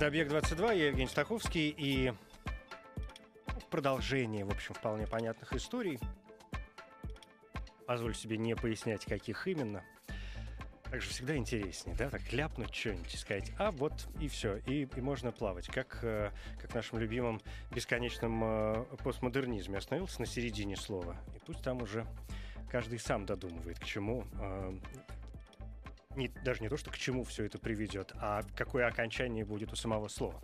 Это «Объект-22», я Евгений Стаховский, и продолжение, в общем, вполне понятных историй, позволю себе не пояснять, каких именно, так же всегда интереснее, да, так ляпнуть что-нибудь и сказать, а вот и все, и, и можно плавать, как, э, как в нашем любимом бесконечном э, постмодернизме остановился на середине слова, и пусть там уже каждый сам додумывает, к чему э, не, даже не то, что к чему все это приведет, а какое окончание будет у самого слова.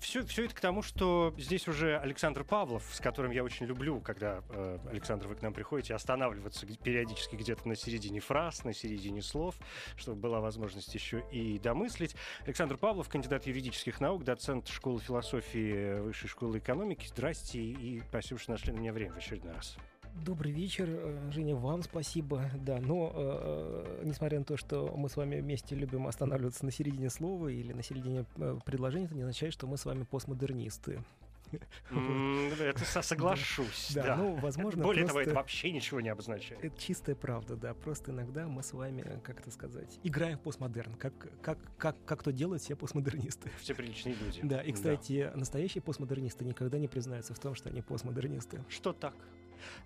Все, все это к тому, что здесь уже Александр Павлов, с которым я очень люблю, когда, э, Александр, вы к нам приходите, останавливаться периодически где-то на середине фраз, на середине слов, чтобы была возможность еще и домыслить. Александр Павлов, кандидат юридических наук, доцент школы философии Высшей школы экономики. Здрасте и спасибо, что нашли на меня время в очередной раз. Добрый вечер, э, Женя, вам спасибо. Да, но э, несмотря на то, что мы с вами вместе любим останавливаться на середине слова или на середине э, предложения, это не означает, что мы с вами постмодернисты. Это соглашусь. Да, ну, возможно. Более того, это вообще ничего не обозначает. Это чистая правда, да. Просто иногда мы с вами, как это сказать, играем в постмодерн. Как, как, как, как то делают все постмодернисты. Все приличные люди. Да, и, кстати, настоящие постмодернисты никогда не признаются в том, что они постмодернисты. Что так?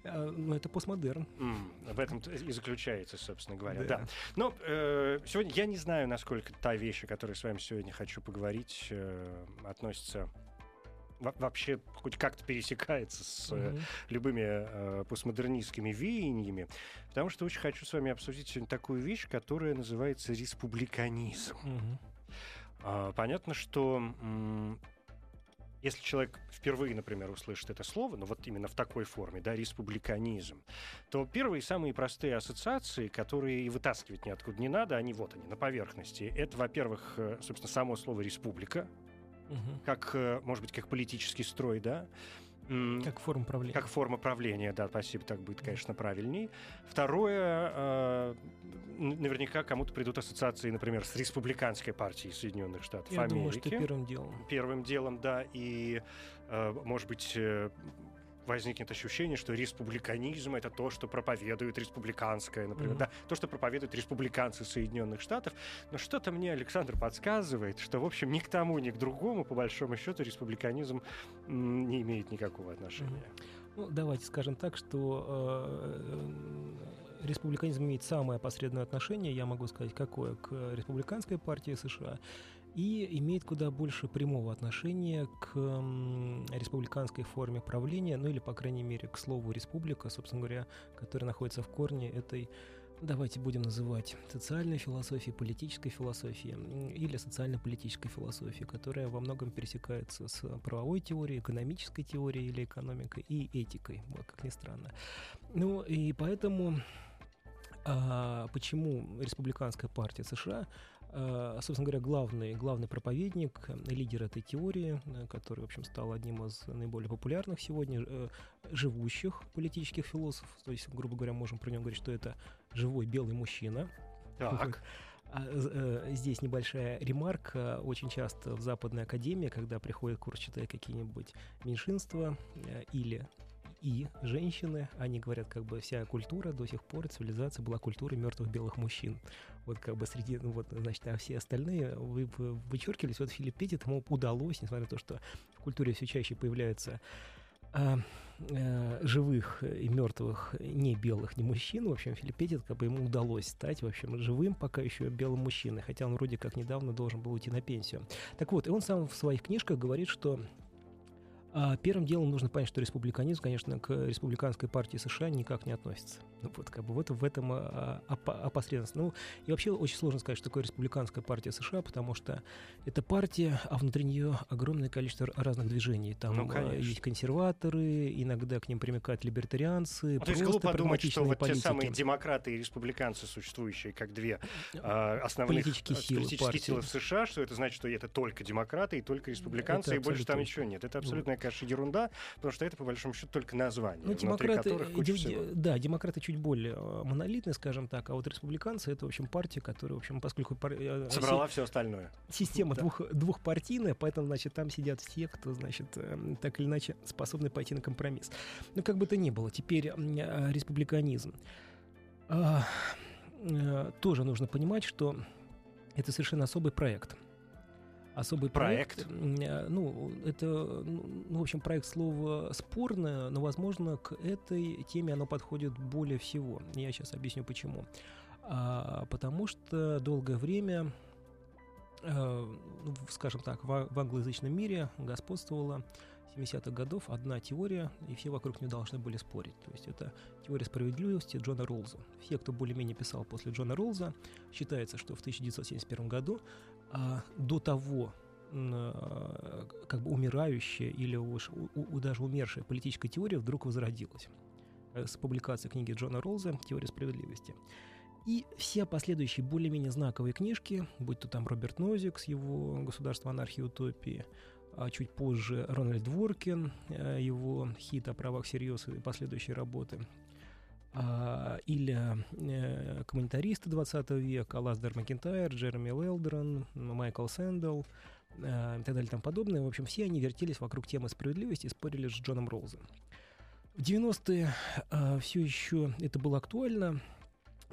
Э, ну, это постмодерн. Mm, в этом и заключается, собственно говоря. Да. да. Но э, сегодня я не знаю, насколько та вещь, о которой с вами сегодня хочу поговорить, э, относится вообще хоть как-то пересекается с mm-hmm. любыми э, постмодернистскими веяниями, потому что очень хочу с вами обсудить сегодня такую вещь, которая называется республиканизм. Mm-hmm. Э, понятно, что если человек впервые, например, услышит это слово, ну вот именно в такой форме, да, республиканизм, то первые самые простые ассоциации, которые и вытаскивать ниоткуда не надо, они вот они, на поверхности. Это, во-первых, э, собственно, само слово «республика», угу. как, э, может быть, как политический строй, да, как форма правления. Как форма правления, да, спасибо, так будет, конечно, правильней. Второе, э, наверняка кому-то придут ассоциации, например, с республиканской партией Соединенных Штатов Я Америки. думаю, что первым делом. Первым делом, да, и, э, может быть, э, возникнет ощущение, что республиканизм это то, что проповедует республиканское, например, mm-hmm. да, то, что проповедуют республиканцы Соединенных Штатов. Но что-то мне Александр подсказывает, что, в общем, ни к тому, ни к другому, по большому счету, республиканизм не имеет никакого отношения. Mm-hmm. Ну, давайте скажем так, что э, республиканизм имеет самое посредственное отношение, я могу сказать, какое, к республиканской партии США и имеет куда больше прямого отношения к республиканской форме правления, ну или, по крайней мере, к слову «республика», собственно говоря, которая находится в корне этой давайте будем называть социальной философией, политической философией или социально-политической философией, которая во многом пересекается с правовой теорией, экономической теорией или экономикой и этикой, вот как ни странно. Ну и поэтому а почему республиканская партия США собственно говоря, главный, главный проповедник, лидер этой теории, э, который, в общем, стал одним из наиболее популярных сегодня э, живущих политических философов. То есть, грубо говоря, можем про него говорить, что это живой белый мужчина. Так. А, здесь небольшая ремарка. Очень часто в Западной Академии, когда приходят курс, читая какие-нибудь меньшинства или и женщины, они говорят, как бы вся культура до сих пор, цивилизация была культурой мертвых белых мужчин. Вот как бы среди, ну вот, значит, а все остальные вы, вы, вычеркивались. Вот Филипп Петит ему удалось, несмотря на то, что в культуре все чаще появляются а, а, живых и мертвых не белых, не мужчин. В общем, Филипп Петит, как бы ему удалось стать, в общем, живым пока еще белым мужчиной, хотя он вроде как недавно должен был уйти на пенсию. Так вот, и он сам в своих книжках говорит, что первым делом нужно понять, что республиканизм, конечно, к республиканской партии США никак не относится. Ну, вот как бы вот в этом а, опосредованность. Ну, и вообще очень сложно сказать, что такое республиканская партия США, потому что это партия, а внутри нее огромное количество разных движений. Там Ну, а, конечно. есть консерваторы, иногда к ним примыкают либертарианцы, Ну, то есть глупо думать, что вот те политики. самые демократы и республиканцы, существующие как две а, основных Политические а, силы политические партии. силы в США, что это значит, что это только демократы и только республиканцы, Это и больше там ничего нет. Это абсолютная, конечно, ерунда, потому что это, по большому счету, только название, Ну, внутри демократы, которых э, куча де- всего. да, демократы чуть более э, монолитные, скажем так, а вот республиканцы это, в общем, партия, которая, в общем, поскольку пар- э, Собрала все остальное. си- система Да. двух, двухпартийная, поэтому, значит, там сидят все, кто, значит, так или иначе способны пойти на компромисс. Ну, как бы то ни было, теперь республиканизм. А, тоже нужно понимать, что это совершенно особый проект. Особый проект. Проект? э, Ну, это, ну, ну, в общем, проект слова спорное, но, возможно, к этой теме оно подходит более всего. Я сейчас объясню почему. А, потому что долгое время, э, ну, скажем так, в, в англоязычном мире господствовала 70-х годов одна теория, и все вокруг нее должны были спорить. То есть это теория справедливости Джона Роллза. Все, кто более-менее писал после Джона Роллза, считается, что в 1971 году до того а, как бы умирающая или уж у- у- даже умершая политическая теория вдруг возродилась э, с публикацией книги Джона Роллза «Теория справедливости». И все последующие более-менее знаковые книжки, будь то там Роберт Нозик с его «Государство анархии и утопии», а чуть позже Рональд Дворкин, э, его хит о правах всерьез и последующие работы, а, или э, комментаристы 20 века, Лаздер Макинтайр, Джереми Лелдрон, Майкл Сэндл э, и так далее и тому подобное. В общем, все они вертелись вокруг темы справедливости и спорили с Джоном Роллзом. В 90-е все еще это было актуально.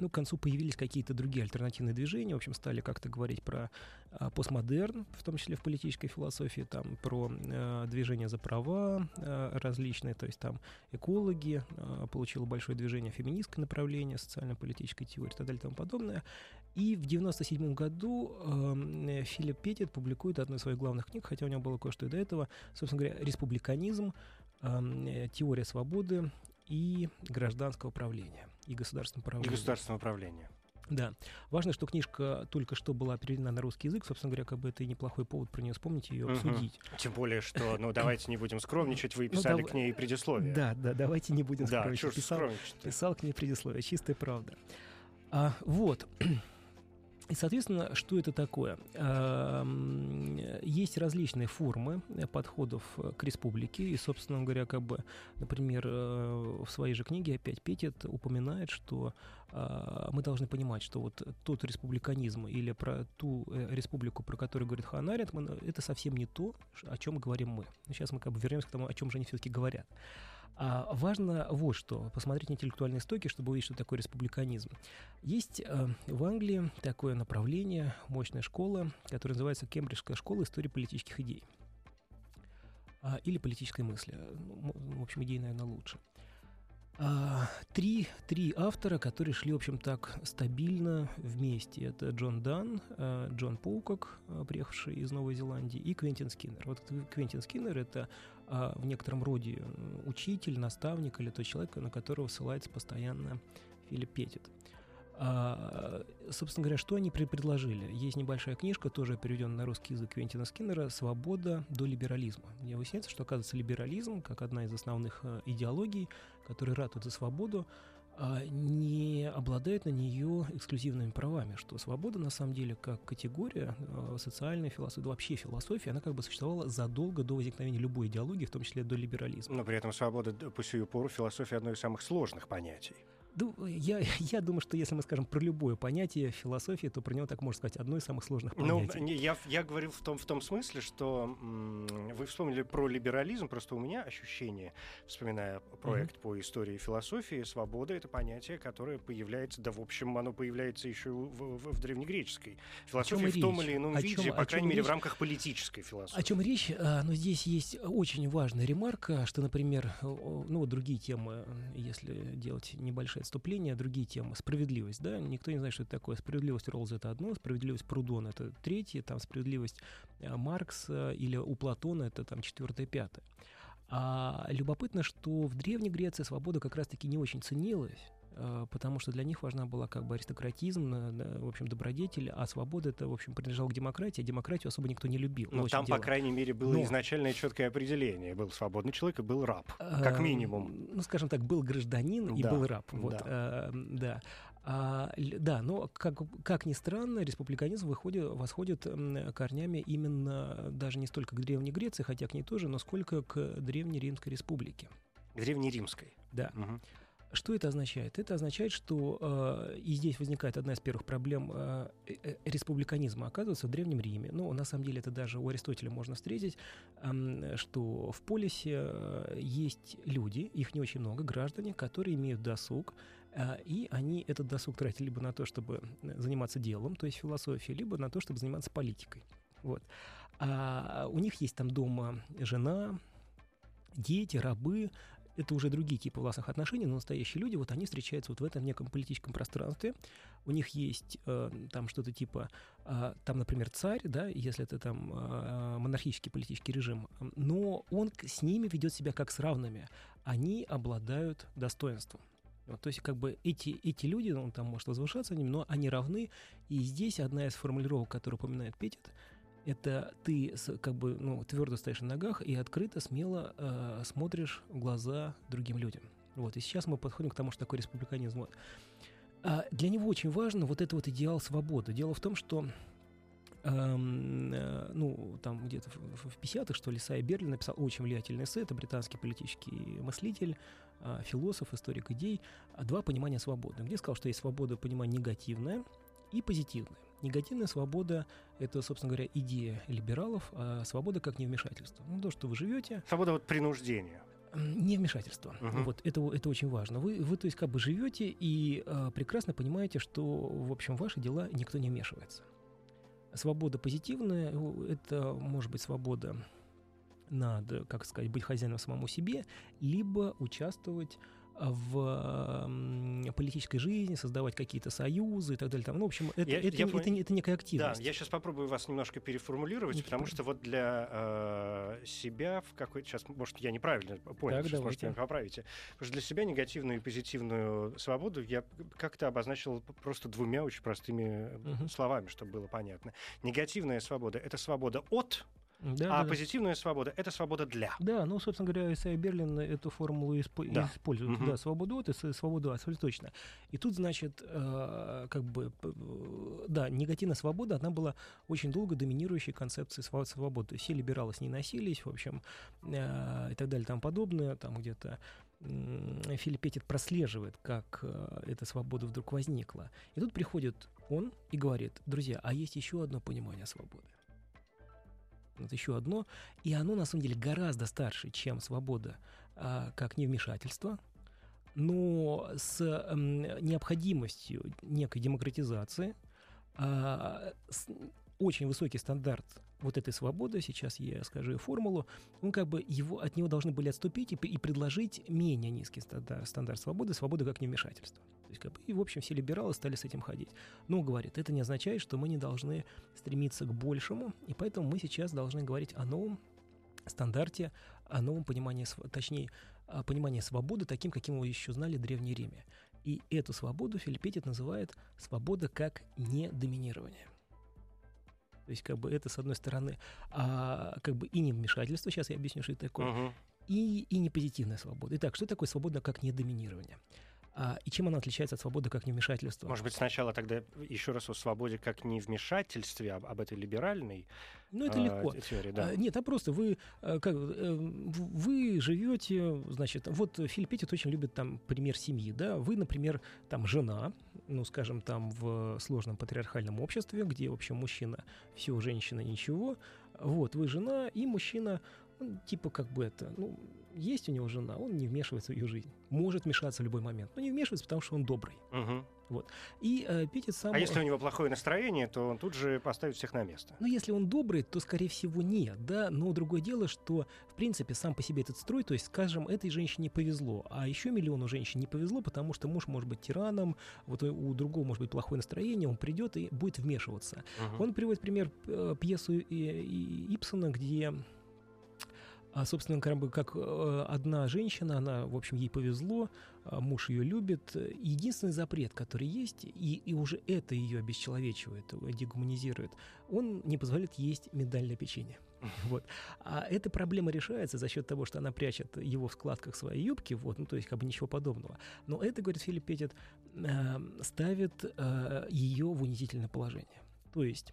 Ну, к концу появились какие-то другие альтернативные движения. В общем, стали как-то говорить про а, постмодерн, в том числе в политической философии, там, про э, движение за права э, различные, то есть там экологи, э, получило большое движение феминистское направление, социально-политической теории и так далее и тому подобное. И в 97 году э, Филипп Петит публикует одну из своих главных книг, хотя у него было кое-что и до этого, собственно говоря, «Республиканизм. э, Теория свободы и гражданского правления и государственного И правления». государственное управление. Да. Важно, что книжка только что была переведена на русский язык. Собственно говоря, как бы это и неплохой повод про нее вспомнить и ее Мгм. обсудить. Тем более, что, ну, давайте не будем скромничать, вы Ну, писали дав- к ней предисловие. Да, да, давайте не будем Да, скромничать. чушь Писал, скромничать. писал к ней предисловие, чистая правда. А, вот. И, соответственно, что это такое? А, м, Есть различные формы э, подходов э, к республике. И, собственно говоря, как бы, например, э, в своей же книге опять Петит упоминает, что а, мы должны понимать, что вот тот республиканизм или про ту э, республику, про которую говорит мы- это совсем не то, о чем говорим мы. Сейчас мы как бы вернемся к тому, о чем же они все-таки говорят. А важно вот что, посмотреть на интеллектуальные истоки, чтобы увидеть, что такое республиканизм. Есть э, в Англии такое направление, мощная школа, которая называется Кембриджская школа истории политических идей. А, или политической мысли. Ну, В общем, идеи, наверное, лучше. А, три, три автора, которые шли, в общем, так стабильно вместе. Это Джон Дан, э, Джон Поукок, э, приехавший из Новой Зеландии, и Квентин Скиннер. Вот Кв- Квентин Скиннер — это а, в некотором роде учитель, наставник или тот человек, на которого ссылается постоянно Филипп Петит. А, собственно говоря, что они пре- предложили? Есть небольшая книжка, тоже переведенная на русский язык Квентина Скиннера «Свобода до либерализма». Мне выясняется, что, оказывается, либерализм, как одна из основных э, идеологий, которые ратуют за свободу, не обладает на нее эксклюзивными правами, что свобода на самом деле как категория э, социальной философии, вообще философия, она как бы существовала задолго до возникновения любой идеологии, в том числе до либерализма. Но при этом свобода по сию пору философия одно из самых сложных понятий. Ну, я, я думаю, что если мы скажем про любое понятие философии, то про него так можно сказать одно из самых сложных Ну, понятий. не, я, я говорил в том, в том смысле, что вы вспомнили про либерализм, просто у меня ощущение, вспоминая проект по истории философии, свобода — это понятие, которое появляется, да, в общем, оно появляется еще в, в- в древнегреческой философии в том речь? или ином О виде, чем- по крайней мере, в речь? рамках политической философии. О чем речь? А, Но здесь есть очень важная ремарка, что, например, ну вот другие темы, если делать небольшое отступление, другие темы. Справедливость, да? Никто не знает, что это такое. Справедливость Роллза — это одно, справедливость Прудона — это третье, там справедливость а, Маркса или у Платона — это там четвертое, пятое. А любопытно, что в Древней Греции свобода как раз-таки не очень ценилась. Э, потому что для них важна была как бы аристократизм, э, в общем, добродетель, а свобода это, в общем, принадлежала к демократии, а демократию особо никто не любил. Ну, там, дело. по крайней мере, было Но... изначальное четкое определение. Был свободный человек и был раб, как эм, минимум. Ну, скажем так, был гражданин и да, был раб. Вот, да. Э, да. А, да, но как, как ни странно, республиканизм выходит, восходит корнями именно даже не столько к Древней Греции, хотя к ней тоже, но сколько к Древней Римской Республике. К Древней Римской. Да. Угу. Что это означает? Это означает, что э, и здесь возникает одна из первых проблем э, э, республиканизма. Оказывается, в Древнем Риме, ну, на самом деле, это даже у Аристотеля можно встретить, э, что в полисе э, есть люди, их не очень много, граждане, которые имеют досуг, э, и они этот досуг тратят либо на то, чтобы заниматься делом, то есть философией, либо на то, чтобы заниматься политикой. Вот. А у них есть там дома жена, дети, рабы, это уже другие типы властных отношений, но настоящие люди, вот они встречаются вот в этом неком политическом пространстве. У них есть э, там что-то типа, э, там, например, царь, да, если это там э, монархический политический режим, но он с ними ведет себя как с равными. Они обладают достоинством. Вот, то есть, как бы эти, эти люди, он там может возвышаться, но они равны. И здесь одна из формулировок, которую упоминает Петит, это ты как бы ну, твердо стоишь на ногах и открыто, смело э, смотришь в глаза другим людям. Вот. И сейчас мы подходим к тому, что такое республиканизм. Вот. А для него очень важно вот это вот идеал свободы. Дело в том, что эм, э, ну, там где-то в, в 50-х, что ли, Сай Берлин написал очень влиятельный эссе, это британский политический мыслитель, э, философ, историк идей, два понимания свободы, где сказал, что есть свобода понимания негативная и позитивная. Негативная свобода — это, собственно говоря, идея либералов, а свобода как невмешательство. Ну, то, что вы живете... Свобода вот принуждения. Не вмешательство. Угу. Вот это, это очень важно. Вы, вы, то есть, как бы живете и э, прекрасно понимаете, что, в общем, ваши дела никто не вмешивается. Свобода позитивная — это может быть свобода надо, как сказать, быть хозяином самому себе, либо участвовать в политической жизни, создавать какие-то союзы и так далее. Там, ну, в общем, это, я, это, я, это, это, это некая активность. Да, я сейчас попробую вас немножко переформулировать, Никита. потому что вот для э, себя в какой-то... Сейчас, может, я неправильно понял, так, сейчас, может, вы поправите. Потому что для себя негативную и позитивную свободу я как-то обозначил просто двумя очень простыми угу. словами, чтобы было понятно. Негативная свобода — это свобода от да, а да, позитивная да. свобода — это свобода для. Да, ну, собственно говоря, Исайя Берлин эту формулу исп... да. использует. Угу. Да, свободу от и свободу абсолютно точно. И тут, значит, э, как бы, да, негативная свобода, она была очень долго доминирующей концепцией свободы. Все либералы с ней носились, в общем, э, и так далее, там подобное, там где-то Филипп Петит прослеживает, как э, эта свобода вдруг возникла. И тут приходит он и говорит, друзья, а есть еще одно понимание свободы. Вот еще одно. И оно, на самом деле, гораздо старше, чем свобода а, как невмешательство, но с а, необходимостью некой демократизации, а, с, очень высокий стандарт вот этой свободы, сейчас я скажу формулу, он как бы его, от него должны были отступить и, и предложить менее низкий стандарт, стандарт свободы, свободы как невмешательство. Есть, как бы, и, в общем, все либералы стали с этим ходить. Но, говорит, это не означает, что мы не должны стремиться к большему, и поэтому мы сейчас должны говорить о новом стандарте, о новом понимании, точнее, понимании свободы таким, каким мы еще знали в Древней Риме. И эту свободу Филиппетит называет свобода как недоминирование. То есть, как бы это, с одной стороны, а, как бы и не вмешательство, сейчас я объясню, что это такое, uh-huh. и, и не позитивная свобода. Итак, что такое свобода как недоминирование? А, и чем она отличается от свободы как невмешательства? Может быть, сначала тогда еще раз о свободе как не вмешательстве, об, об этой либеральной ну, это а, легко. Теории, да. а, нет, а просто вы, э, как, э, вы живете, значит, вот Филипп Петит очень любит там пример семьи, да, вы, например, там жена, ну, скажем, там в сложном патриархальном обществе, где, в общем, мужчина все, женщина ничего, вот, вы жена, и мужчина, ну, типа, как бы это, ну, есть у него жена, он не вмешивается в ее жизнь. Может вмешаться в любой момент, но не вмешивается, потому что он добрый. Угу. Вот. И э, Петит сам... А если у него плохое настроение, то он тут же поставит всех на место. Ну, если он добрый, то, скорее всего, нет, да. Но другое дело, что, в принципе, сам по себе этот строй, то есть, скажем, этой женщине повезло, а еще миллиону женщин не повезло, потому что муж может быть тираном, вот у другого может быть плохое настроение, он придет и будет вмешиваться. Угу. Он приводит пример э, пьесу Ипсона, где А, собственно, как бы как э, одна женщина, она, в общем, ей повезло, а, муж ее любит. Единственный запрет, который есть, и, и уже это ее обесчеловечивает, дегуманизирует, он не позволяет есть миндальное печенье. Вот. А эта проблема решается за счет того, что она прячет его в складках своей юбки, вот, ну, то есть как бы ничего подобного. Но это, говорит Филипп Петит, э, ставит э, ее в унизительное положение. То есть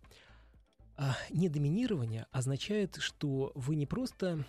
э, недоминирование означает, что вы не просто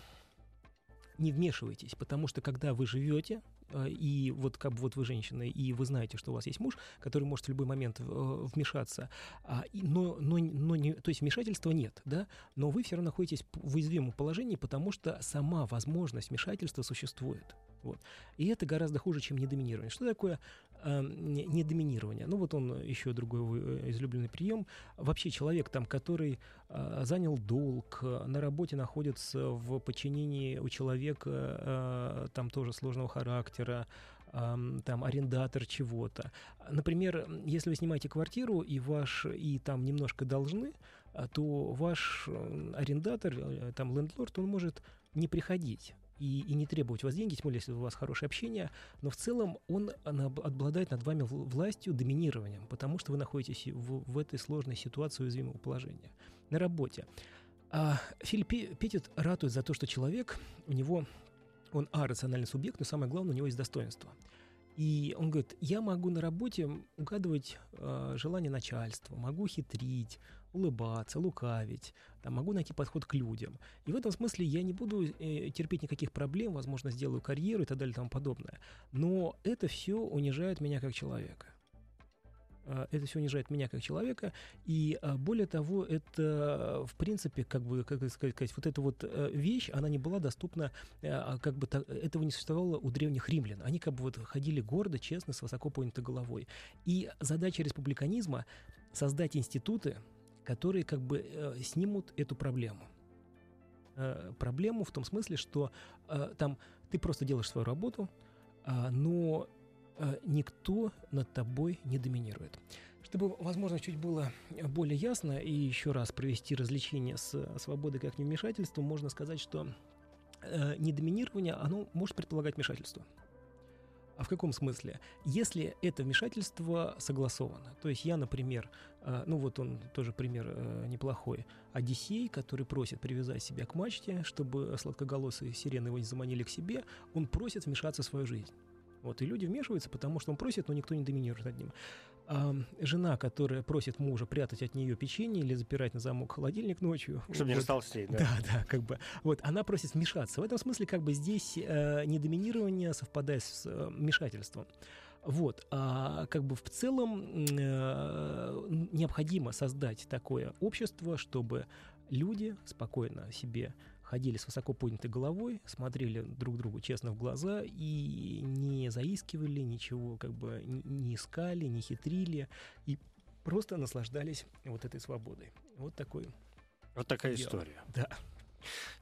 не вмешивайтесь, потому что когда вы живете, э, и вот как бы вот вы женщина, и вы знаете, что у вас есть муж, который может в любой момент э, вмешаться, а, но, но, но не, то есть вмешательства нет, да, но вы все равно находитесь в уязвимом положении, потому что сама возможность вмешательства существует. Вот. И это гораздо хуже, чем недоминирование. Что такое э, недоминирование? Ну вот он еще другой э, излюбленный прием. Вообще человек, там, который э, занял долг, э, на работе находится в подчинении у человека э, там тоже сложного характера, там арендатор чего-то. Например, если вы снимаете квартиру и ваш и там немножко должны, то ваш арендатор, э, там лендлорд, он может не приходить и, и не требовать у вас деньги, тем более, если у вас хорошее общение, но в целом он обладает над вами властью, доминированием, потому что вы находитесь в, в этой сложной ситуации уязвимого положения. На работе. А Филипп Петит ратует за то, что человек, у него, он а, рациональный субъект, но самое главное, у него есть достоинство. И он говорит, я могу на работе угадывать э, желание начальства, могу хитрить, улыбаться, лукавить, там, могу найти подход к людям. И в этом смысле я не буду э, терпеть никаких проблем, возможно, сделаю карьеру и так далее и тому подобное. Но это все унижает меня как человека. А, это все унижает меня как человека, и а, более того, это в принципе, как бы, как сказать, вот эта вот э, вещь, она не была доступна, э, а, как бы этого не существовало у древних римлян. Они как бы вот ходили гордо, честно, с высоко поднятой головой. И задача республиканизма создать институты, которые как бы э, снимут эту проблему. Э, проблему в том смысле, что э, там ты просто делаешь свою работу, э, но э, никто над тобой не доминирует. Чтобы, возможно, чуть было более ясно и еще раз провести развлечение с свободой как невмешательством, можно сказать, что э, недоминирование, оно может предполагать вмешательство. А в каком смысле? Если это вмешательство согласовано, то есть я, например, э, ну вот он тоже пример э, неплохой, Одиссей, который просит привязать себя к мачте, чтобы сладкоголосые сирены его не заманили к себе, он просит вмешаться в свою жизнь. Вот, и люди вмешиваются, потому что он просит, но никто не доминирует над ним а, жена, которая просит мужа прятать от нее печенье или запирать на замок холодильник ночью. Чтобы вот, не растолстеть, да? Да, да, как бы. Вот, она просит вмешаться. В этом смысле, как бы здесь э, недоминирование совпадает с э, вмешательством. Вот, а как бы в целом э, необходимо создать такое общество, чтобы люди спокойно себе ходили с высоко поднятой головой, смотрели друг другу честно в глаза и не заискивали ничего, как бы не искали, не хитрили и просто наслаждались вот этой свободой. Вот такой. Вот такая дело. история. Да.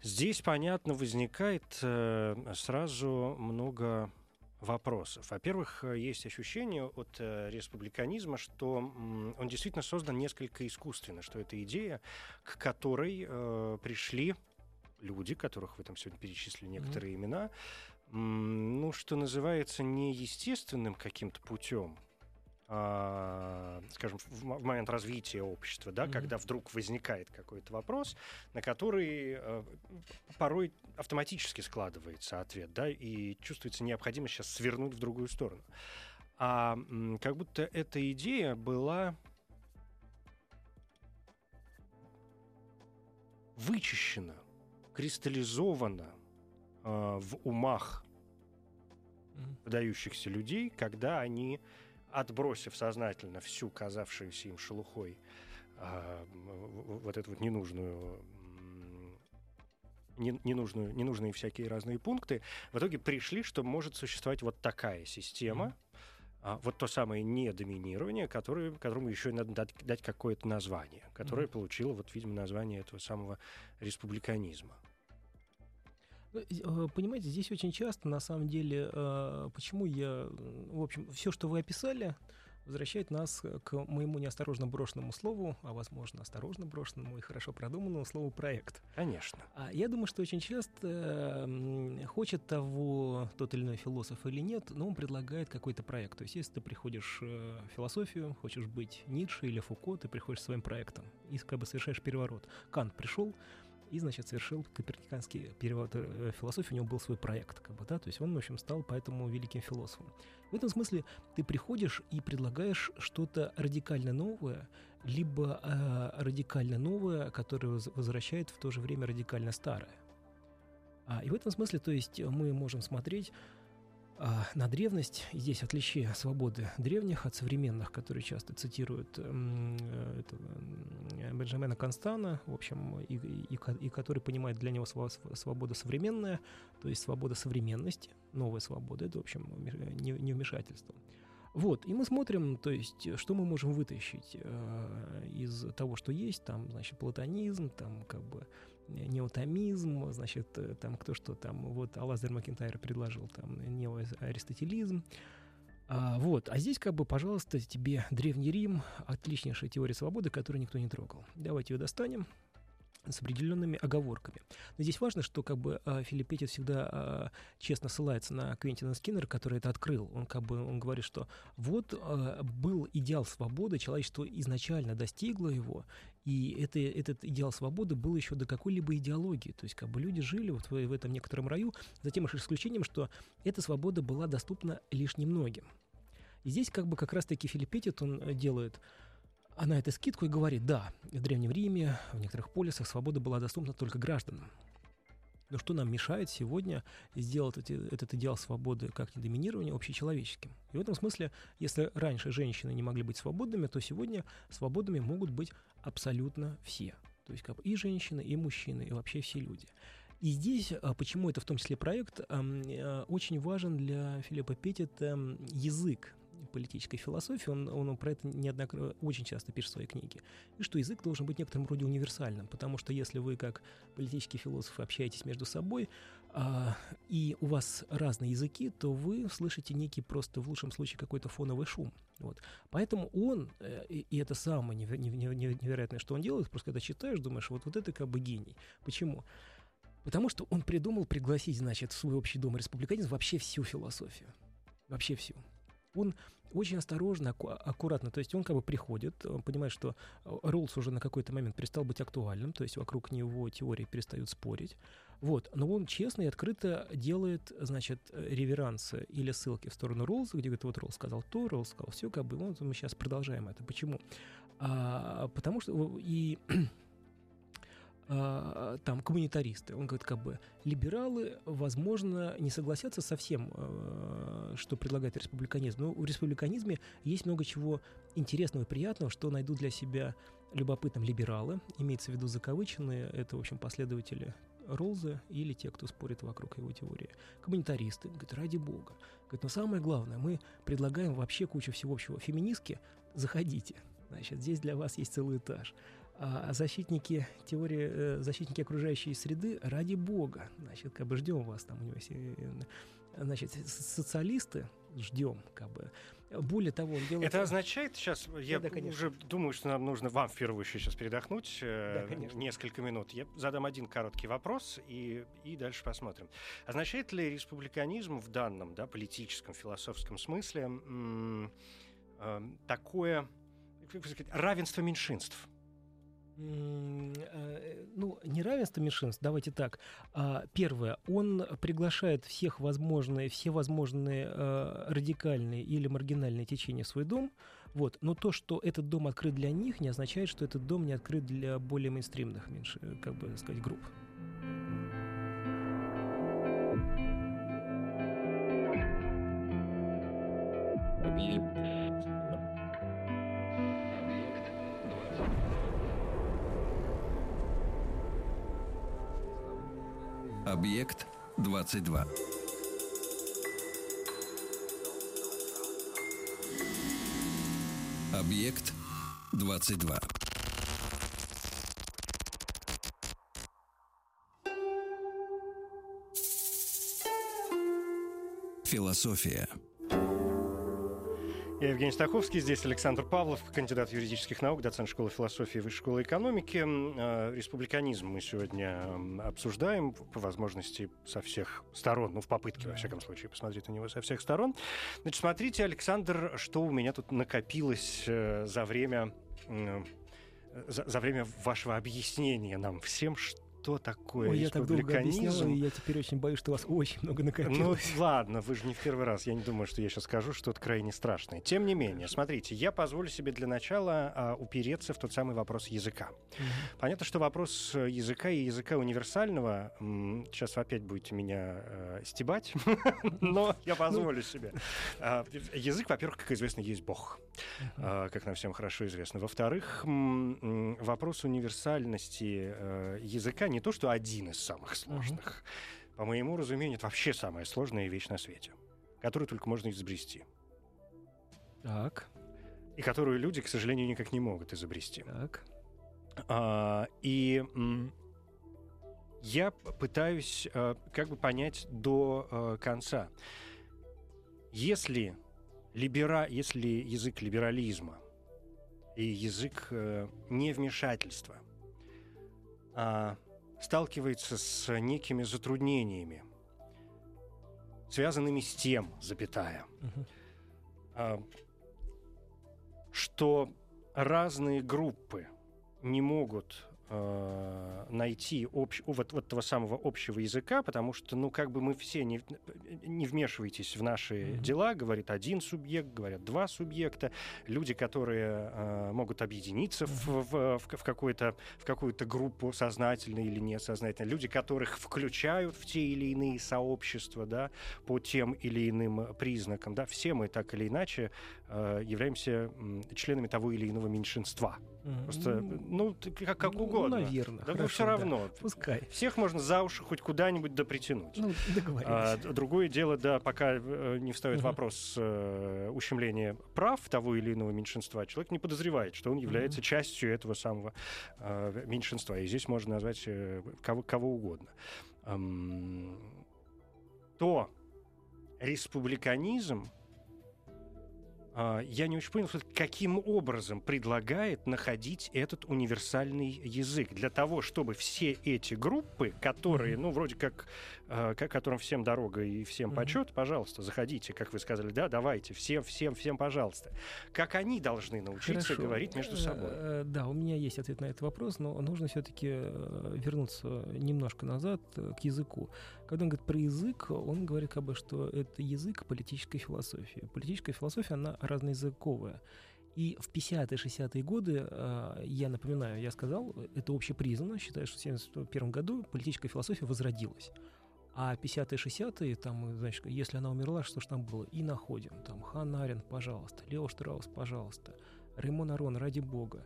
Здесь, понятно, возникает э, сразу много вопросов. Во-первых, есть ощущение от э, республиканизма, что он действительно создан несколько искусственно, что это идея, к которой э, пришли люди, которых вы там сегодня перечислили некоторые mm-hmm. имена, ну, что называется, неестественным каким-то путем, скажем, в, момент развития общества, да, mm-hmm. когда вдруг возникает какой-то вопрос, на который а, порой автоматически складывается ответ, да, и чувствуется необходимость сейчас свернуть в другую сторону. А как будто эта идея была вычищена кристаллизовано э, в умах выдающихся людей, когда они, отбросив сознательно всю казавшуюся им шелухой э, вот эту вот ненужную не, ненужную, ненужные всякие разные пункты, в итоге пришли, что может существовать вот такая система, mm-hmm. а, вот то самое недоминирование, которое, которому еще и надо дать, дать какое-то название, которое mm-hmm. получило, вот, видимо, название этого самого республиканизма. Ну, э, понимаете, здесь очень часто, на самом деле, э, почему я, в общем, все, что вы описали, возвращает нас к моему неосторожно брошенному слову, а возможно осторожно брошенному и хорошо продуманному слову проект. Конечно. А я думаю, что очень часто хочет того тот или иной философ или нет, но он предлагает какой-то проект. То есть, если ты приходишь э, в философию, хочешь быть Ницше или Фуко, ты приходишь своим проектом и как бы совершаешь переворот. Кант пришел, и, значит, совершил коперниканский перевод э, философии, у него был свой проект, как бы, да, то есть он, в общем, стал поэтому великим философом. В этом смысле ты приходишь и предлагаешь что-то радикально новое, либо э, радикально новое, которое возвращает в то же время радикально старое. А, и в этом смысле, то есть мы можем смотреть на древность. Здесь отличие свободы древних от современных, которые часто цитируют э, это, Бенджамина Констана, в общем, и, и, и который понимает для него свобода современная, то есть свобода современности, новая свобода, это, в общем, не, не вмешательство. Вот, и мы смотрим, то есть, что мы можем вытащить э, из того, что есть, там, значит, платонизм, там, как бы, неотомизм, значит, э, там кто что там, вот Алазер Макентайр предложил там неоаристотелизм, а, вот, а здесь как бы, пожалуйста, тебе Древний Рим, отличнейшая теория свободы, которую никто не трогал. Давайте ее достанем с определенными оговорками. Но здесь важно, что как бы а, Филипп Петит всегда а, честно ссылается на Квентина Скиннера, который это открыл. Он как бы он говорит, что вот был идеал свободы, человечество изначально достигло его, и это, этот идеал свободы был еще до какой-либо идеологии. То есть как бы люди жили вот в, в этом некотором раю, затем лишь исключением, что эта свобода была доступна лишь немногим. И здесь как бы как раз-таки Филипп Петит, он делает она это скидку и говорит, да, в Древнем Риме, в некоторых полисах свобода была доступна только гражданам. Но что нам мешает сегодня сделать эти, этот идеал свободы как недоминирование общечеловеческим? И в этом смысле, если раньше женщины не могли быть свободными, то сегодня свободными могут быть абсолютно все. То есть как и женщины, и мужчины, и вообще все люди. И здесь, а, почему это в том числе проект, а, очень важен для Филиппа Петтита язык политической философии, он, он про это неоднократно, очень часто пишет в своей книге, и что язык должен быть некоторым роде универсальным, потому что если вы, как политический философ, общаетесь между собой, а, и у вас разные языки, то вы слышите некий просто, в лучшем случае, какой-то фоновый шум. Вот. Поэтому он, э, и, это самое невероятное, что он делает, просто когда читаешь, думаешь, вот, вот это как бы гений. Почему? Потому что он придумал пригласить, значит, в свой общий дом республиканизм вообще всю философию. Вообще всю он очень осторожно, аккуратно, то есть он как бы приходит, он понимает, что э, Роллс уже на какой-то момент перестал быть актуальным, то есть вокруг него теории перестают спорить, вот, но он честно и открыто делает, значит, реверансы или ссылки в сторону Роллса, где говорит, вот Роллс сказал то, Роллс сказал все, как бы, вот мы сейчас продолжаем это. Почему? А, потому что и э, там коммунитаристы. Он говорит, как бы либералы, возможно, не согласятся со всем, э, что предлагает республиканизм. Но в республиканизме есть много чего интересного и приятного, что найдут для себя любопытным либералы, имеется в виду закавыченные, это, в общем, последователи Ролза или те, кто спорит вокруг его теории. Коммунитаристы, говорят, ради бога. Говорят, но самое главное, мы предлагаем вообще кучу всего общего. Феминистки, заходите. Значит, здесь для вас есть целый этаж. А защитники теории, э, защитники окружающей среды, ради бога, значит, как бы ждем вас там у него, значит, социалисты, ждем, как бы. Более того, он делает... Это означает сейчас, я да, уже думаю, что нам нужно вам в первую очередь сейчас передохнуть э, да, несколько минут. Я задам один короткий вопрос и, и дальше посмотрим. Означает ли республиканизм в данном да, политическом, философском смысле м- э, такое сказать, равенство меньшинств? Э, ну, неравенство меньшинств, давайте так. А, первое, он приглашает всех возможные, все возможные э, радикальные или маргинальные течения в свой дом, вот. Но то, что этот дом открыт для них, не означает, что этот дом не открыт для более мейнстримных, меньше, как бы сказать, групп. Объект 22. Объект 22. Философия. Я Евгений Стаховский, здесь Александр Павлов, кандидат юридических наук, доцент школы философии Высшей школы экономики. Э, республиканизм мы сегодня обсуждаем, по возможности со всех сторон, ну, в попытке, во всяком случае, посмотреть на него со всех сторон. Значит, смотрите, Александр, что у меня тут накопилось э, за время за, за время вашего объяснения нам всем, что что такое Ой, я так долго объяснял, и я теперь очень боюсь, что у вас очень много накопилось. Ну, ладно, вы же не в первый раз. Я не думаю, что я сейчас скажу что-то крайне страшное. Тем не менее, смотрите, я позволю себе для начала а, упереться в тот самый вопрос языка. Угу. Понятно, что вопрос языка и языка универсального... Сейчас вы опять будете меня э, стебать, но я позволю себе. А, язык, во-первых, как известно, есть Бог, а, как нам всем хорошо известно. Во-вторых, вопрос универсальности э, языка не то, что один из самых сложных. Uh-huh. По моему разумению, это вообще самая сложная вещь на свете, которую только можно изобрести. Так. И которую люди, к сожалению, никак не могут изобрести. Так. А, и я пытаюсь а, как бы понять до а, конца. Если, либера, если язык либерализма и язык а, невмешательства а, сталкивается с некими затруднениями, связанными с тем, запятая, угу. что разные группы не могут э, найти общ, вот, вот этого самого общего языка, потому что, ну, как бы мы все не, не вмешивайтесь в наши mm-hmm. дела, говорит один субъект, говорят два субъекта, люди, которые э, могут объединиться mm-hmm. в, в, в, какую-то, в какую-то группу сознательно или несознательно, люди, которых включают в те или иные сообщества, да, по тем или иным признакам, да, все мы так или иначе э, являемся членами того или иного меньшинства. Mm-hmm. Просто, ну, как, как ну, угодно. Ну, наверное. Да, ну, все равно. Да. Пускай. Всех можно за уши хоть куда-нибудь допритянуть. Ну, договорились. А, другое дело, да, пока э, не встает mm-hmm. вопрос э, ущемления прав того или иного меньшинства, человек не подозревает, что он является mm-hmm. частью этого самого э, меньшинства. И здесь можно назвать э, кого, кого угодно. Эм, то республиканизм я не очень понял, каким образом предлагает находить этот универсальный язык для того, чтобы все эти группы, которые, ну, вроде как, э, которым всем дорога и всем почет, пожалуйста, заходите, как вы сказали, да, давайте, всем, всем, всем, пожалуйста. Как они должны научиться Хорошо. говорить между собой? Э, да, у меня есть ответ на этот вопрос, но нужно все-таки э, вернуться немножко назад к языку. Когда он говорит про язык, он говорит как бы, что это язык политической философии. Политическая философия, она разноязыковая. И в 50-е, 60-е годы, а, я напоминаю, я сказал, это общепризнано, считаю, что в 1971 году политическая философия возродилась. А 50-е, 60-е, там, значит, если она умерла, что ж там было? И находим. Там Хан Арен, пожалуйста, Лео Штраус, пожалуйста, Ремон Арон, ради бога.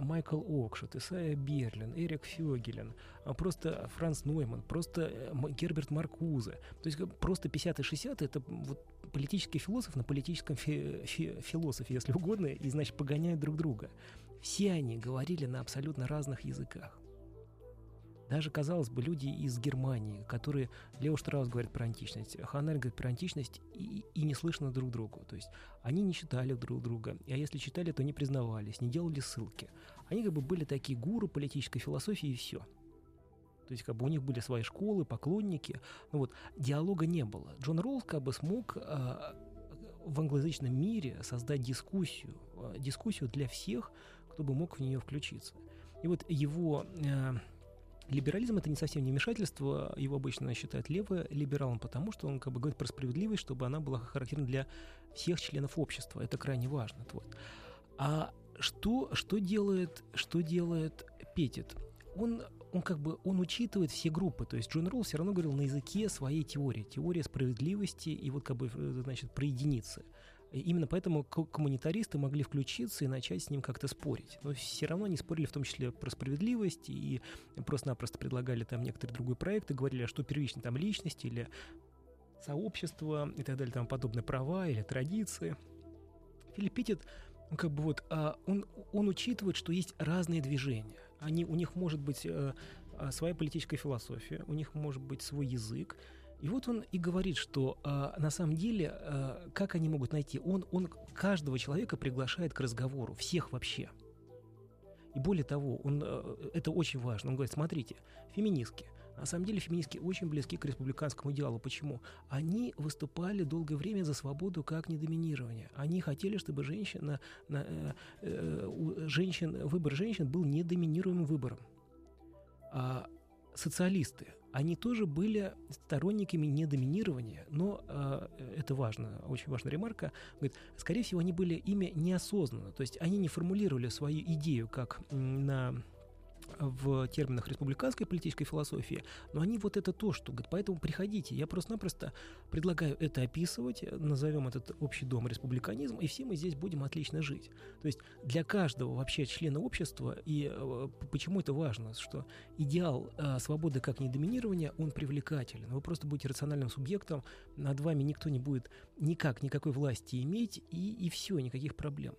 Майкл Окшет, Исайя Берлин, Эрик Фёгелен, а просто Франц Нойман, просто э, Герберт Маркузе. То есть просто 50-е, 60-е это вот политический философ на политическом фи- фи- философе, если угодно, и, значит, погоняют друг друга. Все они говорили на абсолютно разных языках. Даже, казалось бы, люди из Германии, которые... Лео Штраус говорит про античность, Ханнель говорит про античность, и, и не слышно друг другу. То есть они не читали друг друга, а если читали, то не признавались, не делали ссылки. Они как бы были такие гуру политической философии и все. То есть как бы у них были свои школы, поклонники. Ну вот, диалога не было. Джон Роллс как бы смог э, в англоязычном мире создать дискуссию, э, дискуссию для всех, кто бы мог в нее включиться. И вот его э, Либерализм это не совсем не вмешательство, его обычно считают леволибералом, потому что он как бы говорит про справедливость, чтобы она была характерна для всех членов общества. Это крайне важно. Вот. А что, что делает, что делает Петит? Он он как бы он учитывает все группы. То есть Джон Ролл все равно говорил на языке своей теории. Теория справедливости и вот как бы, э, значит, про единицы. Именно поэтому коммунитаристы могли включиться и начать с ним как-то спорить. Но все равно они спорили в том числе про справедливость и просто-напросто предлагали там некоторые другой проект и говорили, а что первичнее там личность или сообщество и так далее, там подобные права или традиции. Филипп Питтит, как бы вот, а, он, он учитывает, что есть разные движения. Они, у них может быть э, а, своя политическая философия, у них может быть свой язык, И вот он и говорит, что э, на самом деле, э, как они могут найти? Он, он каждого человека приглашает к разговору, всех вообще. И более того, он, э, это очень важно. Он говорит, смотрите, феминистки. На самом деле феминистки очень близки к республиканскому идеалу. Почему? Они выступали долгое время за свободу как недоминирование. Они хотели, чтобы женщина, на, э, э, у женщин, выбор женщин был недоминируемым выбором. А социалисты, они тоже были сторонниками недоминирования, но э, это важно, очень важная ремарка. Говорит, скорее всего, они были ими неосознанно, то есть они не формулировали свою идею как на в терминах республиканской политической философии, но они вот это то, что говорят, поэтому приходите. Я просто-напросто предлагаю это описывать, назовем этот общий дом республиканизм, и все мы здесь будем отлично жить. То есть для каждого вообще члена общества, и э, почему это важно, что идеал э, свободы как недоминирования, он привлекателен. Вы просто будете рациональным субъектом, над вами никто не будет никак никакой власти иметь, и, и все, никаких проблем.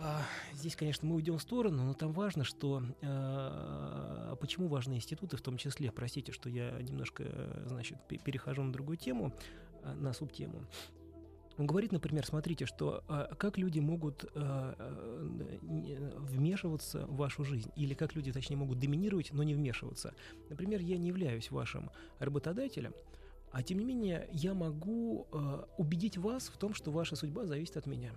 А, здесь, конечно, мы уйдем в сторону, но там важно, что э, почему важны институты, в том числе, простите, что я немножко, значит, перехожу на другую тему, э, на субтему. Он говорит, например, смотрите, что э, как люди могут э, э, вмешиваться в вашу жизнь, или как люди, точнее, могут доминировать, но не вмешиваться. Например, я не являюсь вашим работодателем, а тем не менее я могу убедить вас в том, что ваша судьба зависит от меня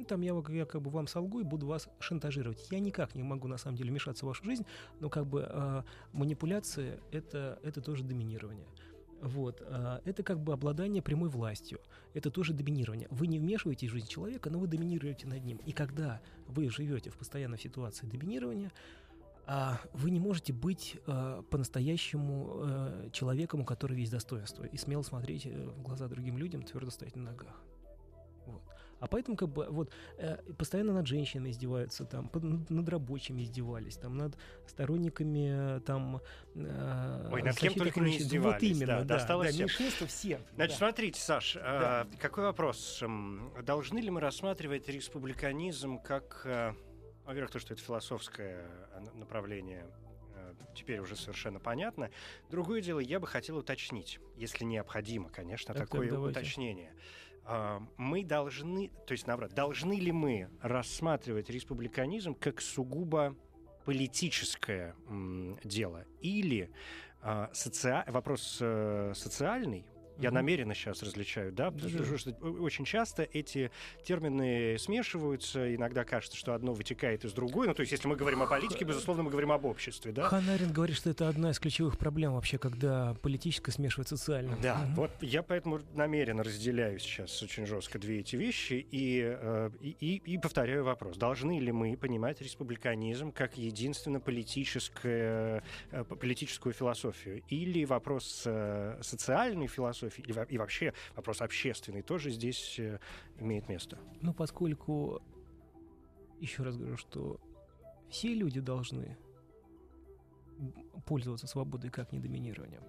ну, там я, я как бы вам солгу и буду вас шантажировать. Я никак не могу на самом деле вмешаться в вашу жизнь, но как бы э, манипуляции это, это тоже доминирование. Вот. А, это как бы обладание прямой властью. Это тоже доминирование. Вы не вмешиваетесь в жизнь человека, но вы доминируете над ним. И когда вы живете в постоянной ситуации доминирования, а, вы не можете быть а, по-настоящему человеком, у которого есть достоинство, и смело смотреть э, в глаза другим людям, твердо стоять на ногах. А поэтому как бы вот э, постоянно над женщинами издеваются, там, под, над рабочими издевались, там, над сторонниками э, там... Э, Ой, над кем только не издевались. Вот именно, да, да, досталось да, всем. всем. Значит, да. смотрите, Саш, э, да. какой вопрос? Должны ли мы рассматривать республиканизм как... Э, во-первых, то, что это философское э, направление э, теперь уже совершенно понятно. Другое дело, я бы хотел уточнить, если необходимо, конечно, так, такое так, уточнение. А, мы должны, то есть наоборот, должны ли мы рассматривать республиканизм как сугубо политическое дело или а, соци... вопрос э, социальный, я намеренно сейчас различаю, да, потому что очень часто эти термины смешиваются, иногда кажется, что одно вытекает из другой. Ну, то есть, если мы говорим о политике, безусловно, мы говорим об обществе, да? Ханарин говорит, что это одна из ключевых проблем вообще, когда политическое смешивается с социальным. Да, угу. вот я поэтому намеренно разделяю сейчас очень жестко две эти вещи и, э, и, и, и повторяю вопрос. Должны ли мы понимать республиканизм как единственно политическое, э, политическую философию? Или вопрос э, социальной философии и, вообще вопрос общественный тоже здесь э, имеет место. Ну, поскольку, еще раз говорю, что все люди должны пользоваться свободой как недоминированием,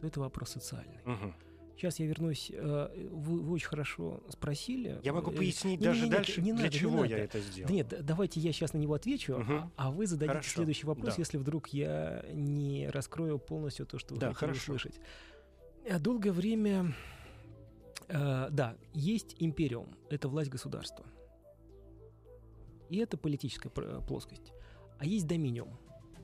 то это вопрос социальный. Угу. Сейчас я вернусь. Э, вы, вы очень хорошо спросили. Я могу э, пояснить не, даже не, не, дальше, не для надо, чего я это сделал. Да нет, давайте я сейчас на него отвечу, угу. а, а вы зададите хорошо. следующий вопрос, да. если вдруг я не раскрою полностью то, что вы да, хотели хорошо. услышать. Э, долгое время, э, да, есть империум, это власть государства. И это политическая плоскость. А есть доминиум.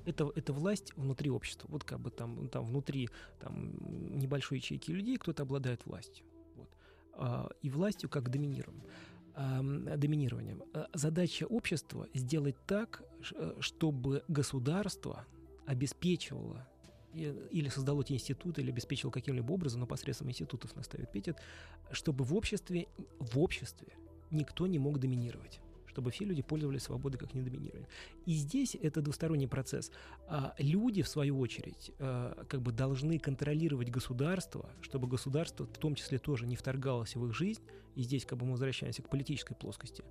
Это, это власть внутри общества. Вот как бы там, там внутри там, небольшой ячейки людей кто-то обладает властью. Вот. А, и властью как доминируем. А, доминированием. А, задача общества сделать так, э, чтобы государство обеспечивало или создал эти институты, или обеспечил каким-либо образом, но посредством институтов наставит Петит, чтобы в обществе, в обществе никто не мог доминировать чтобы все люди пользовались свободой как недоминирование. И здесь это двусторонний процесс. А люди, в свою очередь, а, как бы должны контролировать государство, чтобы государство в том числе тоже не вторгалось в их жизнь. И здесь как бы мы возвращаемся к политической плоскости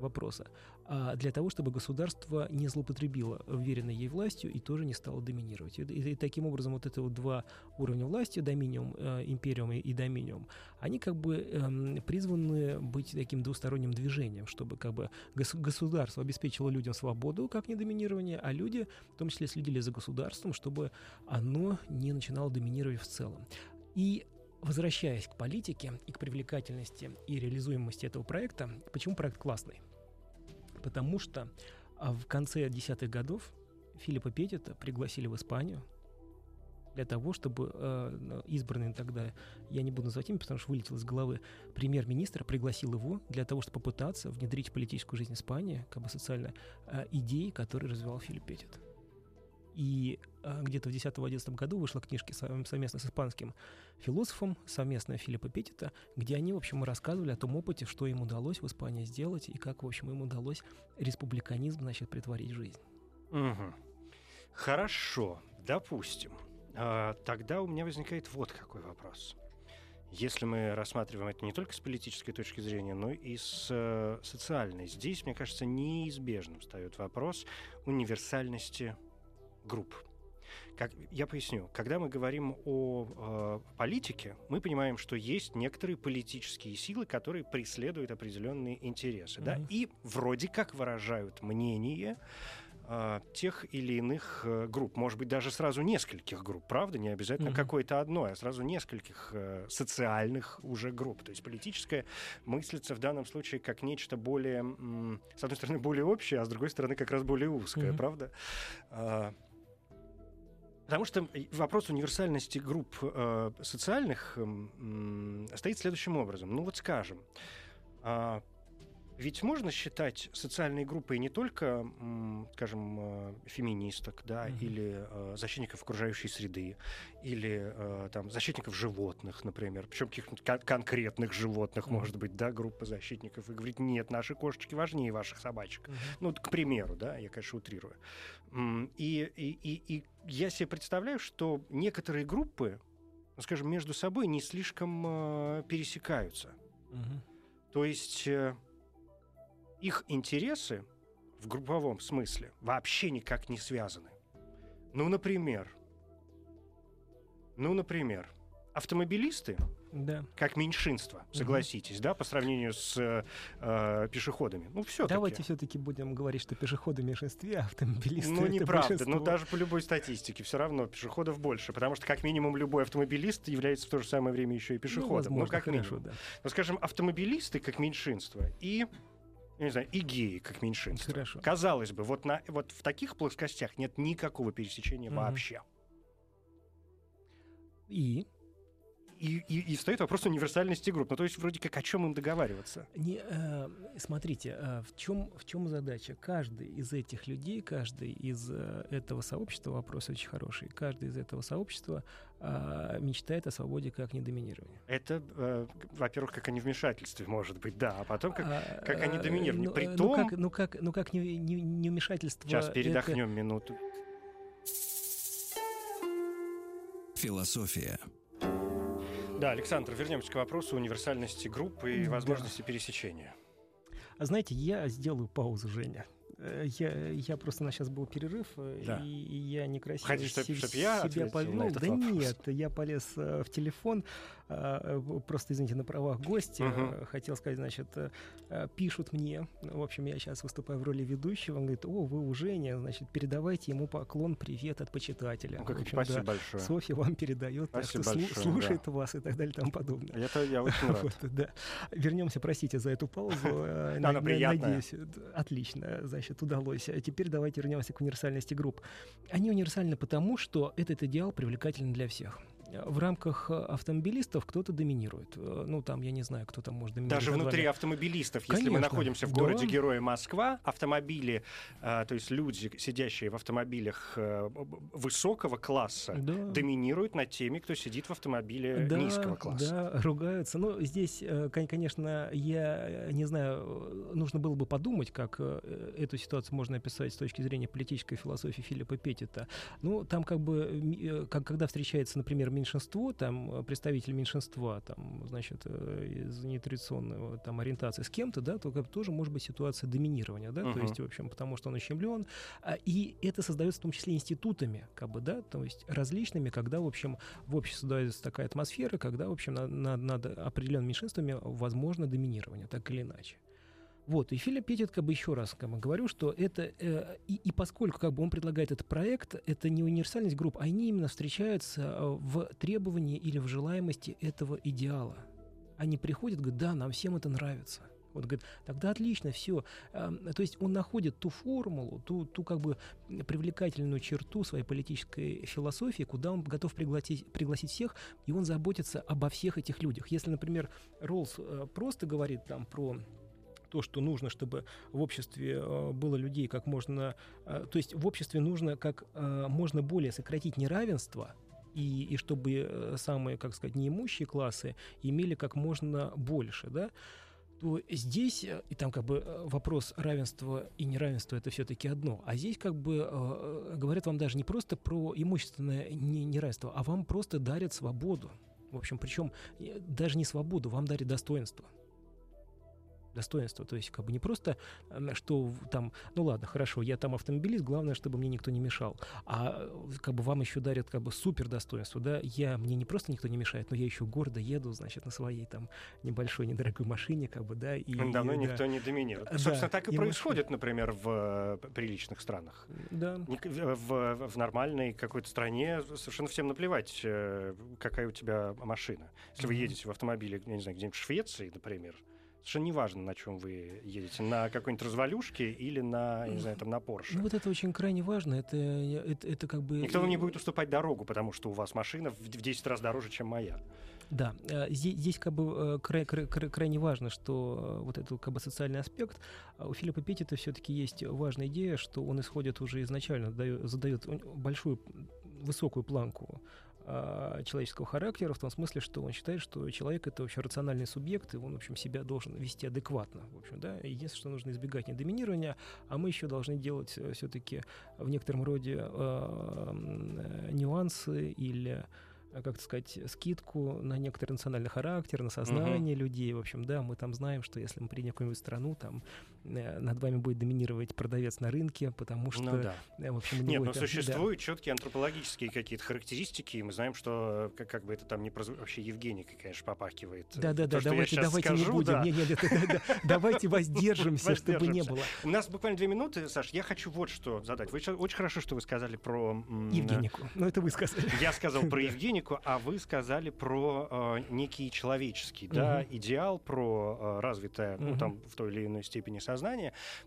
вопроса, а для того, чтобы государство не злоупотребило вверенной ей властью и тоже не стало доминировать. И, и, и таким образом вот это вот два уровня власти, доминиум, э, империум и, и доминиум, они как бы э, призваны быть таким двусторонним движением, чтобы как бы гос, государство обеспечило людям свободу, как не доминирование, а люди в том числе следили за государством, чтобы оно не начинало доминировать в целом. И возвращаясь к политике и к привлекательности и реализуемости этого проекта, почему проект классный? Потому что а, в конце десятых годов Филиппа Петита пригласили в Испанию для того, чтобы э, избранный тогда, я не буду называть имя, потому что вылетел из головы, премьер-министр пригласил его для того, чтобы попытаться внедрить в политическую жизнь Испании, как бы социально, э, идеи, которые развивал Филипп Петит. И э, где-то в 2010-2011 году вышла книжка совместно с испанским философом, совместно Филиппа Петита, где они, в общем, рассказывали о том опыте, что им удалось в Испании сделать и как, в общем, им удалось республиканизм, значит, притворить в жизнь. Угу. Хорошо, допустим. А, тогда у меня возникает вот какой вопрос. Если мы рассматриваем это не только с политической точки зрения, но и с э, социальной, здесь, мне кажется, неизбежным встает вопрос универсальности групп. Как, я поясню. Когда мы говорим о э, политике, мы понимаем, что есть некоторые политические силы, которые преследуют определенные интересы, mm-hmm. да, и вроде как выражают мнение э, тех или иных э, групп, может быть, даже сразу нескольких групп, правда, не обязательно mm-hmm. какой-то одной, а сразу нескольких э, социальных уже групп. То есть политическая мыслится в данном случае как нечто более, м, с одной стороны, более общее, а с другой стороны, как раз более узкое, mm-hmm. правда? Потому что вопрос универсальности групп э, социальных э, стоит следующим образом. Ну вот скажем, э, ведь можно считать социальной группой не только, скажем, э, феминисток, да, mm-hmm. или э, защитников окружающей среды, или э, там защитников животных, например, причем каких-нибудь кон- конкретных животных, mm-hmm. может быть, да, группа защитников, и говорить, нет, наши кошечки важнее ваших собачек. Mm-hmm. Ну, к примеру, да, я, конечно, утрирую. И, и, и, и я себе представляю, что некоторые группы, ну, скажем, между собой не слишком э, пересекаются. Mm-hmm. То есть... Э, их интересы в групповом смысле вообще никак не связаны. Ну, например, ну, например, автомобилисты, да. как меньшинство, согласитесь, угу. да, по сравнению с э, пешеходами. Ну, все Давайте все-таки будем говорить, что пешеходы в меньшинстве, а автомобилисты Ну, неправда. Большинство. Ну, даже по любой статистике все равно пешеходов больше, потому что, как минимум, любой автомобилист является в то же самое время еще и пешеходом. Ну, возможно, ну как хорошо, минимум. Да. Но, скажем, автомобилисты как меньшинство и не знаю, и геи как меньшинство. Хорошо. Казалось бы, вот, на, вот в таких плоскостях нет никакого пересечения mm-hmm. вообще. И? И, и, и встает вопрос универсальности групп. Ну, то есть, вроде как, о чем им договариваться? Не, э, смотрите, э, в, чем, в чем задача? Каждый из этих людей, каждый из э, этого сообщества, вопрос очень хороший, каждый из этого сообщества э, мечтает о свободе как недоминировании. Это, э, во-первых, как о невмешательстве, может быть, да, а потом как, а, как о э, недоминировании. Ну, При ну, том... как, ну, как, ну, как не, не, не вмешательство... Сейчас передохнем это... минуту. Философия. Да, Александр, вернемся к вопросу универсальности группы и возможности да. пересечения. А знаете, я сделаю паузу, Женя. Э, я, я просто на сейчас был перерыв, э, да. и, и я некрасиво Хотите, чтоб, чтоб я себя повел. Да вопрос? нет, я полез э, в телефон, э, просто, извините, на правах гостя. Угу. Хотел сказать, значит, э, пишут мне, в общем, я сейчас выступаю в роли ведущего, он говорит, о, вы у Женя, значит, передавайте ему поклон, привет от почитателя. Ну, как, в общем, спасибо да, большое. Софья вам передает, спасибо так что большое, слушает да. вас и так далее и тому подобное. Это я очень рад. Вот, да. Вернемся, простите за эту паузу. Она приятная. Надеюсь, отлично, значит, удалось теперь давайте вернемся к универсальности групп. Они универсальны потому, что этот идеал привлекателен для всех в рамках автомобилистов кто-то доминирует. Э, ну, там, я не знаю, кто там может доминировать. Даже внутри автомобилистов, если Конечно. мы находимся в городе да. Героя Москва, автомобили, э, то есть люди, сидящие в автомобилях э, высокого класса, да. доминируют над теми, кто сидит в автомобиле да, низкого класса. Да, ругаются. Но здесь, конечно, я не знаю, нужно было бы подумать, как эту ситуацию можно описать с точки зрения политической философии Филиппа Петита. Ну, там как бы, как, когда встречается, например, меньшинство, там э, представитель меньшинства, там, значит, э, из нетрадиционного там ориентации с кем-то, да, то как тоже может быть ситуация доминирования, да, uh-huh. то есть, в общем, потому что он ущемлен, а, и это создается в том числе институтами, как бы, да, то есть различными, когда, в общем, в обществе создается такая атмосфера, когда, в общем, над, над определенными меньшинствами возможно доминирование, так или иначе. Вот, и Филипп Петит, как бы еще раз как бы, говорю, что это, э, и, и поскольку как бы он предлагает этот проект, это не универсальность групп, они именно встречаются э, в требовании или в желаемости этого идеала. Они приходят, говорят, да, нам всем это нравится. Вот говорит, тогда отлично, все. То есть он находит ту формулу, ту, ту как бы привлекательную черту своей политической философии, куда он готов пригласить, пригласить всех, и он заботится обо всех этих людях. Если, например, Роллс э, просто говорит там про то, что нужно, чтобы в обществе э, было людей как можно... Э, то есть в обществе нужно как можно более сократить неравенство, и, и чтобы самые, как сказать, неимущие классы имели как можно больше, да, то здесь, э, и там как бы э, вопрос равенства и неравенства это все-таки одно, а здесь как бы э, говорят вам даже не просто про имущественное неравенство, а вам просто дарят свободу. В общем, причем даже не свободу, вам дарят достоинство достоинство. То есть, как бы не просто, что там, ну ладно, хорошо, я там автомобилист, главное, чтобы мне никто не мешал. А как бы вам еще дарят как бы супер достоинство, да, я, мне не просто никто не мешает, но я еще гордо еду, значит, на своей там небольшой, недорогой машине, как бы, да. И, Давно и, никто да. не доминирует. Да, Собственно, так и, и происходит, мы... например, в э, приличных странах. Да. В, в нормальной какой-то стране совершенно всем наплевать, э, какая у тебя машина. Если mm-hmm. вы едете в автомобиле, я не знаю, где-нибудь в Швеции, например, Совершенно неважно, на чем вы едете, на какой-нибудь развалюшке или на, не знаю, там, на Porsche. Ну вот это очень крайне важно, это, это, это как бы... Никто вам не будет уступать дорогу, потому что у вас машина в 10 раз дороже, чем моя. Да, э, здесь, здесь как бы э, край, край, край, крайне важно, что э, вот этот как бы социальный аспект. А у Филиппа Петтита все-таки есть важная идея, что он исходит уже изначально, задает большую высокую планку а, человеческого характера, в том смысле, что он считает, что человек это вообще рациональный субъект, и он, в общем, себя должен вести адекватно. В общем, да? Единственное, что нужно избегать недоминирования, а мы еще должны делать э, все-таки в некотором роде э, нюансы или Э, как сказать, скидку на некоторый национальный характер, на сознание угу. людей. В общем, да, мы там знаем, что если мы приедем в какую-нибудь страну, там над вами будет доминировать продавец на рынке, потому ну что, ну, да. э, в общем, Нет, но там, существуют да. четкие антропологические какие-то характеристики, и мы знаем, что как, как бы это там не проз... вообще Евгеника, конечно, попахивает. Да, да, да, давайте, давайте не будем. Давайте воздержимся, чтобы не было. У нас буквально две минуты, Саш, я хочу вот что задать. Вы очень хорошо, что вы сказали про... Евгенику. Ну, это вы сказали. Я сказал про Евгению механику, а вы сказали про э, некий человеческий да, идеал, про э, развитое, ну, там, в той или иной степени сознание.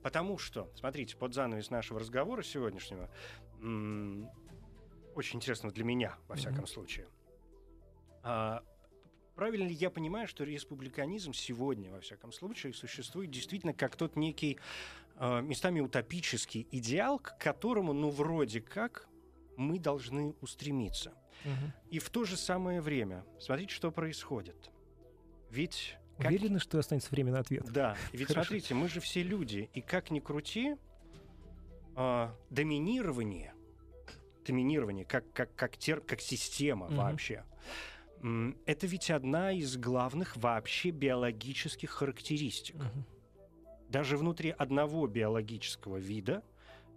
Потому что, смотрите, под занавес нашего разговора сегодняшнего, очень интересно для меня, во всяком угу. случае, а, правильно ли я понимаю, что республиканизм сегодня, во всяком случае, существует действительно как тот некий э, местами утопический идеал, к которому, ну, вроде как, мы должны устремиться. Угу. И в то же самое время, смотрите, что происходит. Ведь... Уверены, что останется время на ответ? Да. Ведь Хорошо. смотрите, мы же все люди, и как ни крути, э, доминирование, доминирование как, как, как, тер, как система угу. вообще, э, это ведь одна из главных вообще биологических характеристик. Угу. Даже внутри одного биологического вида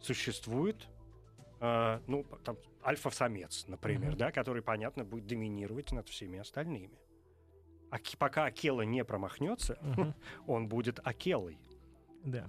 существует э, ну, там, альфа-самец, например, mm-hmm. да, который, понятно, будет доминировать над всеми остальными. А пока Акела не промахнется, mm-hmm. он будет Акелой. Да.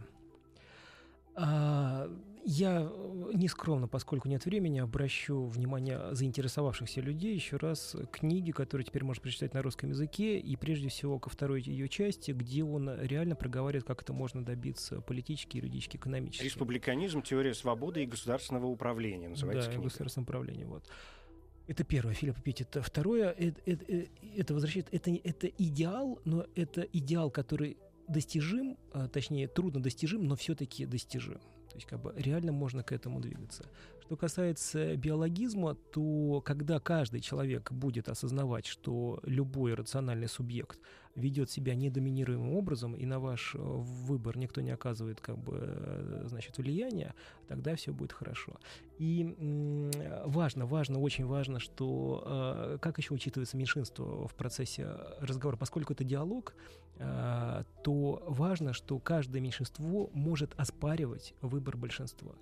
А, я э, нескромно, поскольку нет времени, обращу внимание заинтересовавшихся людей еще раз к книге, которую теперь можно прочитать на русском языке, и прежде всего ко второй ее части, где он реально проговаривает, как это можно добиться политически, юридически, экономически. Республиканизм, теория свободы и государственного управления называется да, книга. государственного управления, вот. Это первое, Филипп Петит. Второе, это, это, это возвращает, это, это идеал, но это идеал, который достижим, а, точнее, трудно достижим, но все-таки достижим. То есть как бы реально можно к этому двигаться. Что касается биологизма, то когда каждый человек будет осознавать, что любой рациональный субъект ведет себя недоминируемым образом, и на ваш э, выбор никто не оказывает как бы, э, значит, влияния, тогда все будет хорошо. И важно, важно, очень важно, что э, как еще учитывается меньшинство в процессе разговора, поскольку это диалог, то важно, что каждое меньшинство может оспаривать выбор большинства.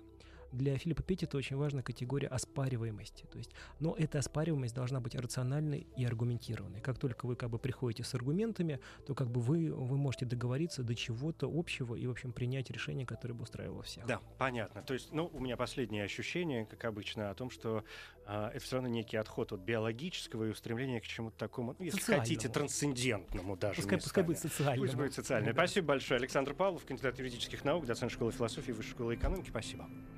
Для Филиппа Петтита очень важна категория оспариваемости. То есть, но эта оспариваемость должна быть рациональной и аргументированной. Как только вы как бы приходите с аргументами, то как бы вы, вы можете договориться до чего-то общего и, в общем, принять решение, которое бы устраивало всех. Да, понятно. То есть, ну, у меня последнее ощущение, как обычно, о том, что э, это все равно некий отход от биологического и устремление к чему-то такому, ну, если хотите, трансцендентному даже. Пускай, пускай будет социальным. Пусть будет социальным. Да. Спасибо большое. Александр Павлов, кандидат юридических наук, доцент школы философии, высшей школы экономики. Спасибо.